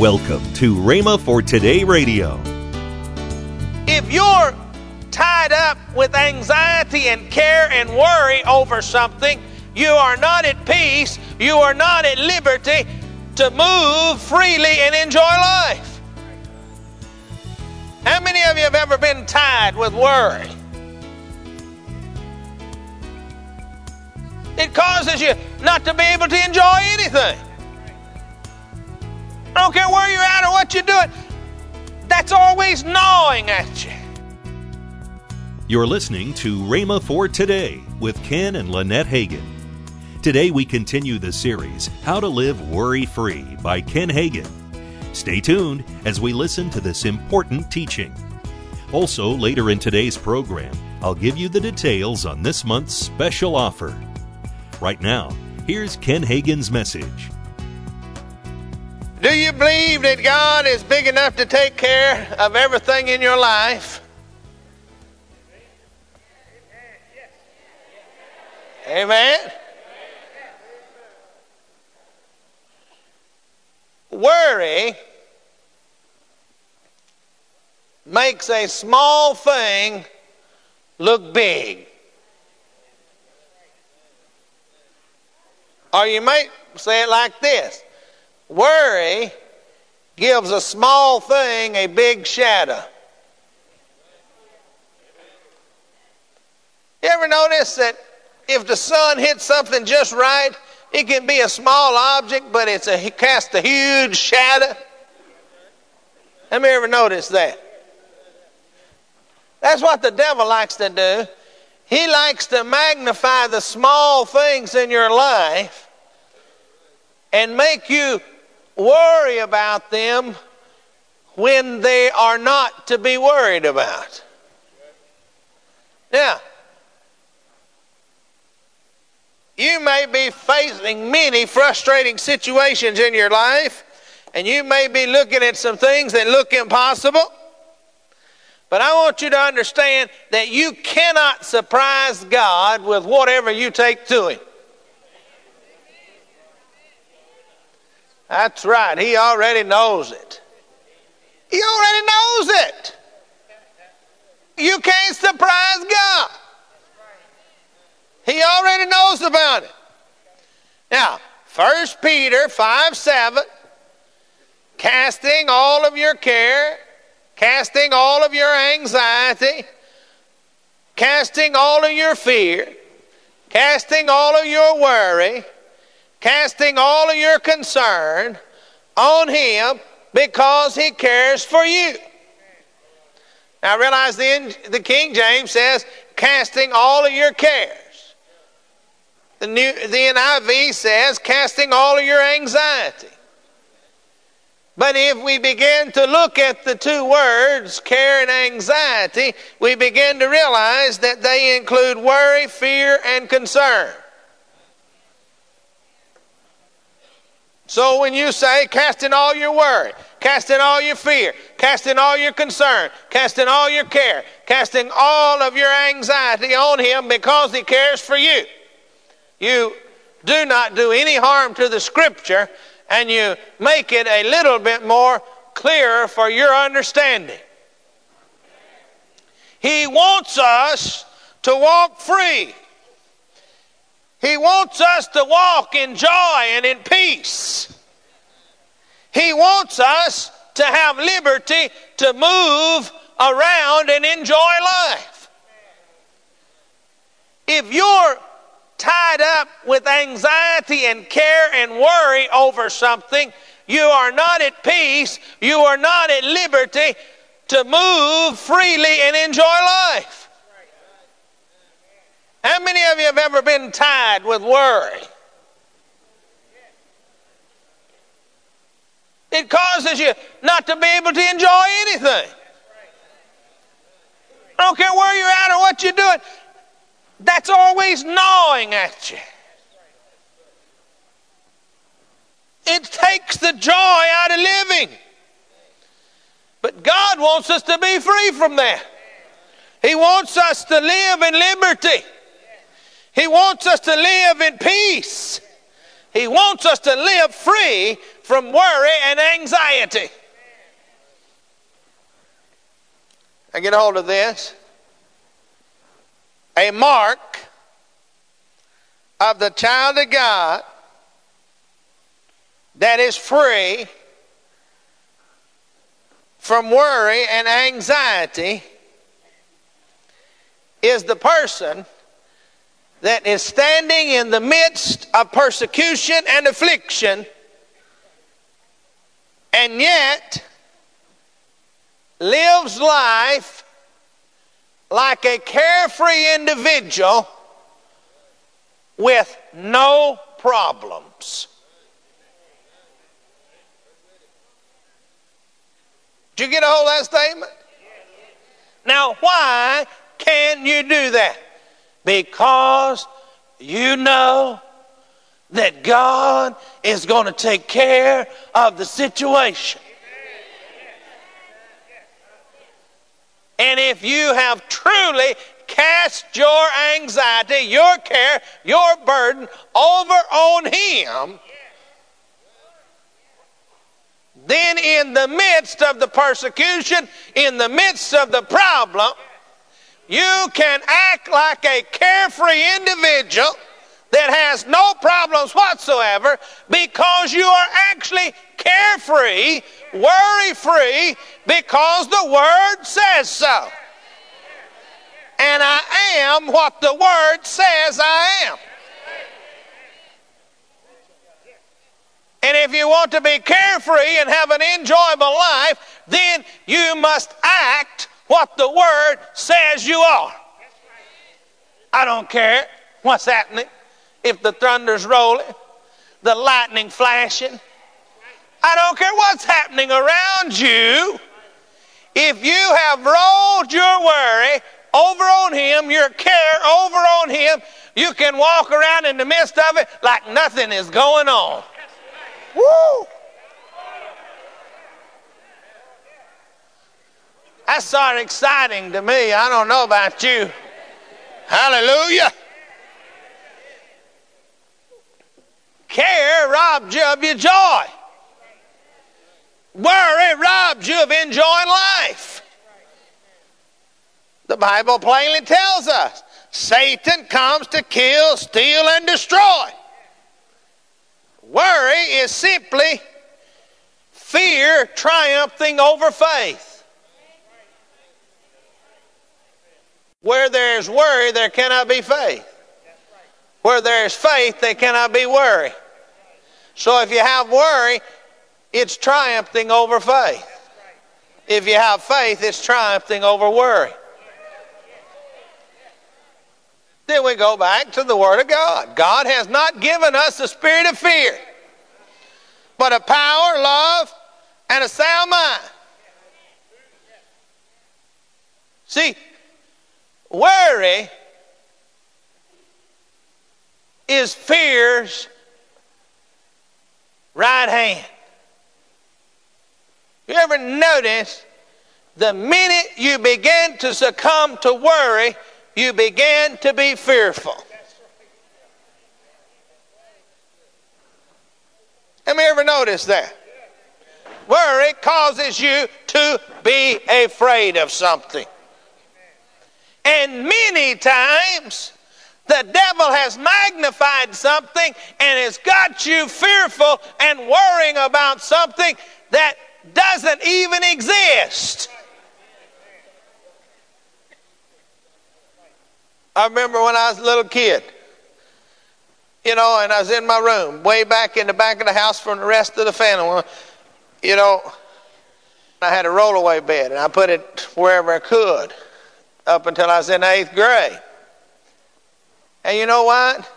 Welcome to Rhema for Today Radio. If you're tied up with anxiety and care and worry over something, you are not at peace, you are not at liberty to move freely and enjoy life. How many of you have ever been tied with worry? It causes you not to be able to enjoy anything. I don't care where you're at or what you're doing, that's always gnawing at you. You're listening to Rhema for Today with Ken and Lynette Hagin. Today we continue the series How to Live Worry Free by Ken Hagin. Stay tuned as we listen to this important teaching. Also, later in today's program, I'll give you the details on this month's special offer. Right now, here's Ken Hagin's message. Do you believe that God is big enough to take care of everything in your life? Amen. Worry makes a small thing look big. Or you might say it like this Worry gives a small thing a big shadow. You ever notice that if the sun hits something just right, it can be a small object, but it's a, it casts a huge shadow? Have you ever noticed that? That's what the devil likes to do. He likes to magnify the small things in your life and make you worry about them when they are not to be worried about. Now, you may be facing many frustrating situations in your life, and you may be looking at some things that look impossible. But I want you to understand that you cannot surprise God with whatever you take to Him. That's right. He already knows it. He already knows it. You can't surprise God. He already knows about it. Now, 1 Peter 5 7, casting all of your care, casting all of your anxiety, casting all of your fear, casting all of your worry, casting all of your concern on Him because He cares for you. Now realize the, the King James says, casting all of your cares. The, new, the NIV says, casting all of your anxiety. But if we begin to look at the two words, care and anxiety, we begin to realize that they include worry, fear, and concern. So when you say, casting all your worry, casting all your fear, casting all your concern, casting all your care, casting all of your anxiety on Him because He cares for you, you do not do any harm to the Scripture and you make it a little bit more clearer for your understanding. He wants us to walk free. He wants us to walk in joy and in peace. He wants us to have liberty to move around and enjoy life. If you're tied up with anxiety and care and worry over something, you are not at peace, you are not at liberty to move freely and enjoy life. How many of you have ever been tied with worry? It causes you not to be able to enjoy anything. I don't care where you're at or what you're doing, that's always gnawing at you. It takes the joy out of living. But God wants us to be free from that. He wants us to live in liberty. He wants us to live in peace. He wants us to live free from worry and anxiety. I get a hold of this. A mark of the child of God that is free from worry and anxiety is the person that is standing in the midst of persecution and affliction and yet lives life like a carefree individual with no problems. Did you get a hold of that statement? Now, why can you do that? Because you know that God is going to take care of the situation. And if you have truly cast your anxiety, your care, your burden over on Him, then in the midst of the persecution, in the midst of the problem, you can act like a carefree individual that has no problems whatsoever because you are actually carefree, worry free, because the Word says so. And I am what the Word says I am. And if you want to be carefree and have an enjoyable life, then you must act what the Word says you are. I don't care what's happening if the thunder's rolling, the lightning flashing. I don't care what's happening around you. If you have rolled your worry over on Him, your care over on Him, you can walk around in the midst of it like nothing is going on. Woo! That's of exciting to me. I don't know about you. Hallelujah. Care robs you of your joy. Worry robs you of enjoying life. The Bible plainly tells us Satan comes to kill, steal, and destroy. Worry is simply fear triumphing over faith. Where there's worry, there cannot be faith. Where there's faith, there cannot be worry. So if you have worry, it's triumphing over faith. If you have faith, it's triumphing over worry. Then we go back to the Word of God. God has not given us a spirit of fear, but a power, love, and a sound mind. See, worry is fear's right hand. You ever notice the minute you begin to succumb to worry, you begin to be fearful? Have you ever noticed that? Worry causes you to be afraid of something. And many times, the devil has magnified something and has got you fearful and worrying about something that doesn't even exist. I remember when I was a little kid, you know, and I was in my room, way back in the back of the house from the rest of the family. You know, I had a rollaway bed, and I put it wherever I could up until I was in eighth grade. And you know what?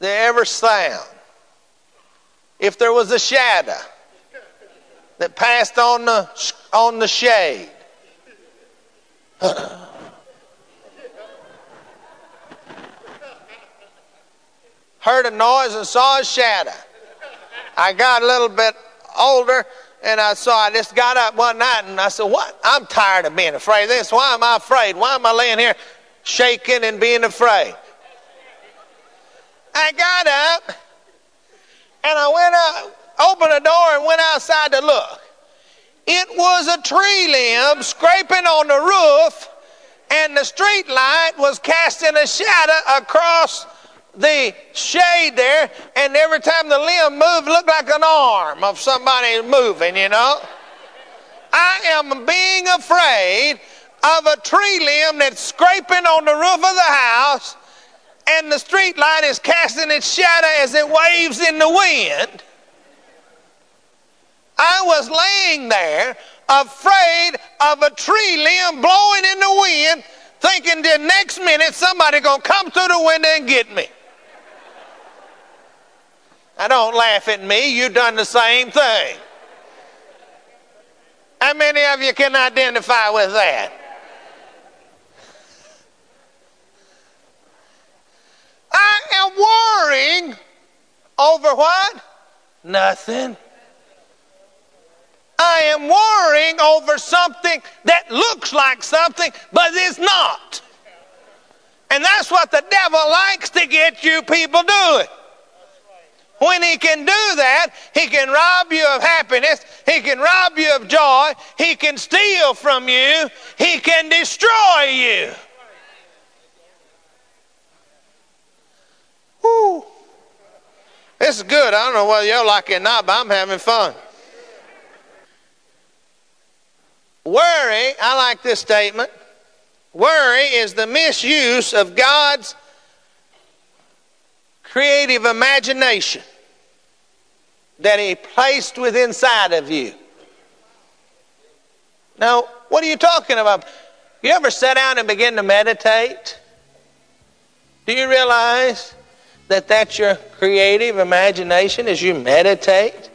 The ever sound, if there was a shadow that passed on the, on the shade, heard a noise and saw a shadow. I got a little bit older and I saw I just got up one night and I said, What? I'm tired of being afraid of this. Why am I afraid? Why am I laying here shaking and being afraid? I got up And I went out, opened the door, and went outside to look. It was a tree limb scraping on the roof, and the street light was casting a shadow across the shade there, and every time the limb moved, looked like an arm of somebody moving, you know. I am being afraid of a tree limb that's scraping on the roof of the house, and the street light is casting its shadow as it waves in the wind. I was laying there afraid of a tree limb blowing in the wind, thinking the next minute somebody gonna come through the window and get me. Now don't laugh at me, you've done the same thing. How many of you can identify with that? I am worrying over what? Nothing. I am worrying over something that looks like something, but is not. And that's what the devil likes to get you people doing. When he can do that, he can rob you of happiness, he can rob you of joy, he can steal from you, he can destroy you. Woo. This is good. I don't know whether you're like it or not, but I'm having fun. Worry, I like this statement. Worry is the misuse of God's creative imagination that He placed within inside of you. Now, what are you talking about? You ever sit down and begin to meditate? Do you realize that that's your creative imagination as you meditate?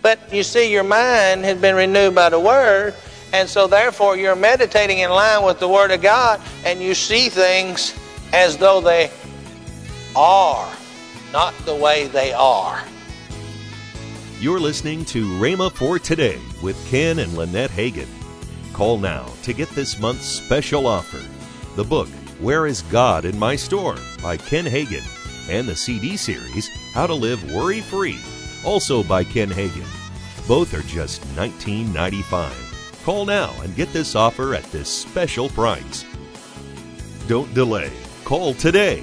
But you see, your mind has been renewed by the Word, and so, therefore, you're meditating in line with the Word of God and you see things as though they are, not the way they are. You're listening to Rhema for Today with Ken and Lynette Hagin. Call now to get this month's special offer the book, Where is God in My Storm by Ken Hagin, and the CD series, How to Live Worry Free, also by Ken Hagin. Both are just $19.95. Call now and get this offer at this special price. Don't delay. Call today.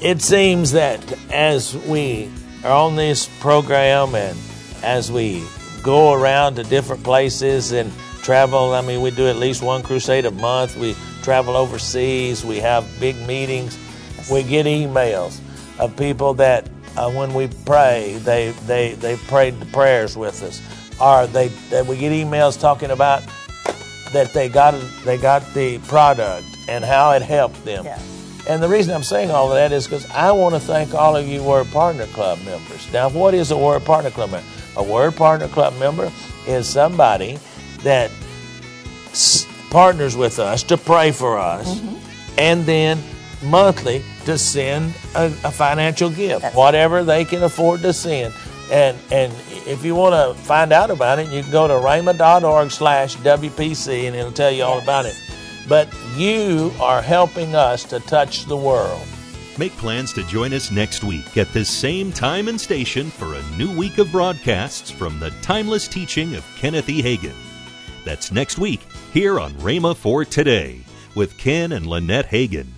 It seems that as we are on this program and as we go around to different places and travel, I mean, we do at least one crusade a month. We travel overseas. We have big meetings. We get emails of people that uh, when we pray, they, they, they prayed the prayers with us or they, they we get emails talking about that they got they got the product and how it helped them. Yeah. And the reason I'm saying all of that is because I want to thank all of you Word Partner Club members. Now, what is a Word Partner Club member? A Word Partner Club member is somebody that s- partners with us to pray for us, mm-hmm. and then monthly to send a, a financial gift, That's- whatever they can afford to send. And and if you want to find out about it, you can go to rhema.org slash WPC and it'll tell you all Yes. about it. But you are helping us to touch the world. Make plans to join us next week at this same time and station for a new week of broadcasts from the timeless teaching of Kenneth E. Hagin. That's next week here on Rhema for Today with Ken and Lynette Hagin.